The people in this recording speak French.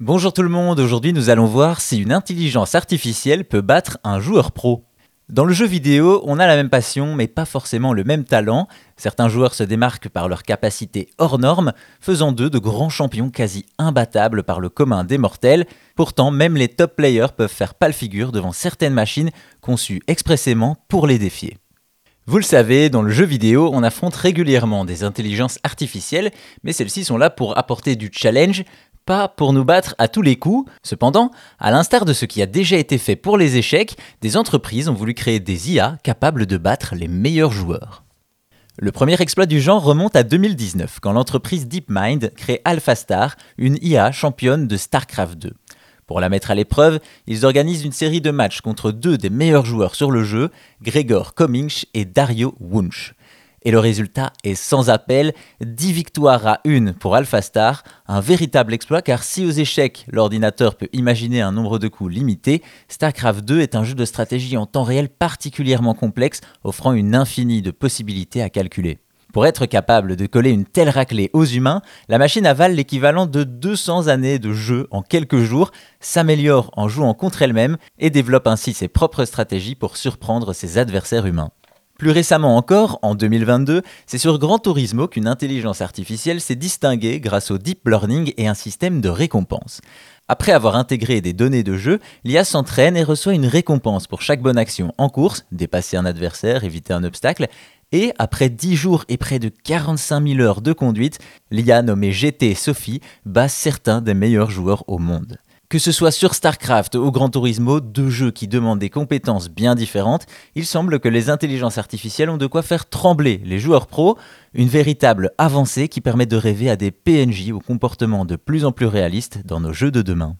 Bonjour tout le monde, aujourd'hui nous allons voir si une intelligence artificielle peut battre un joueur pro. Dans le jeu vidéo, on a la même passion mais pas forcément le même talent. Certains joueurs se démarquent par leur capacité hors normes, faisant d'eux de grands champions quasi imbattables par le commun des mortels. Pourtant, même les top players peuvent faire pâle figure devant certaines machines conçues expressément pour les défier. Vous le savez, dans le jeu vidéo, on affronte régulièrement des intelligences artificielles, mais celles-ci sont là pour apporter du challenge, pas pour nous battre à tous les coups. Cependant, à l'instar de ce qui a déjà été fait pour les échecs, des entreprises ont voulu créer des IA capables de battre les meilleurs joueurs. Le premier exploit du genre remonte à 2019, quand l'entreprise DeepMind crée AlphaStar, une IA championne de StarCraft 2. Pour la mettre à l'épreuve, ils organisent une série de matchs contre deux des meilleurs joueurs sur le jeu, Gregor Kominch et Dario Wunsch. Et le résultat est sans appel, 10 victoires à une pour AlphaStar, un véritable exploit car si aux échecs l'ordinateur peut imaginer un nombre de coups limité, StarCraft 2 est un jeu de stratégie en temps réel particulièrement complexe, offrant une infinie de possibilités à calculer. Pour être capable de coller une telle raclée aux humains, la machine avale l'équivalent de 200 années de jeu en quelques jours, s'améliore en jouant contre elle-même et développe ainsi ses propres stratégies pour surprendre ses adversaires humains. Plus récemment encore, en 2022, c'est sur Gran Turismo qu'une intelligence artificielle s'est distinguée grâce au deep learning et un système de récompense. Après avoir intégré des données de jeu, l'IA s'entraîne et reçoit une récompense pour chaque bonne action en course, dépasser un adversaire, éviter un obstacle, et après 10 jours et près de 45 000 heures de conduite, l'IA nommée GT Sophie bat certains des meilleurs joueurs au monde. Que ce soit sur StarCraft ou Gran Turismo, deux jeux qui demandent des compétences bien différentes, il semble que les intelligences artificielles ont de quoi faire trembler les joueurs pros, une véritable avancée qui permet de rêver à des PNJ au comportement de plus en plus réaliste dans nos jeux de demain.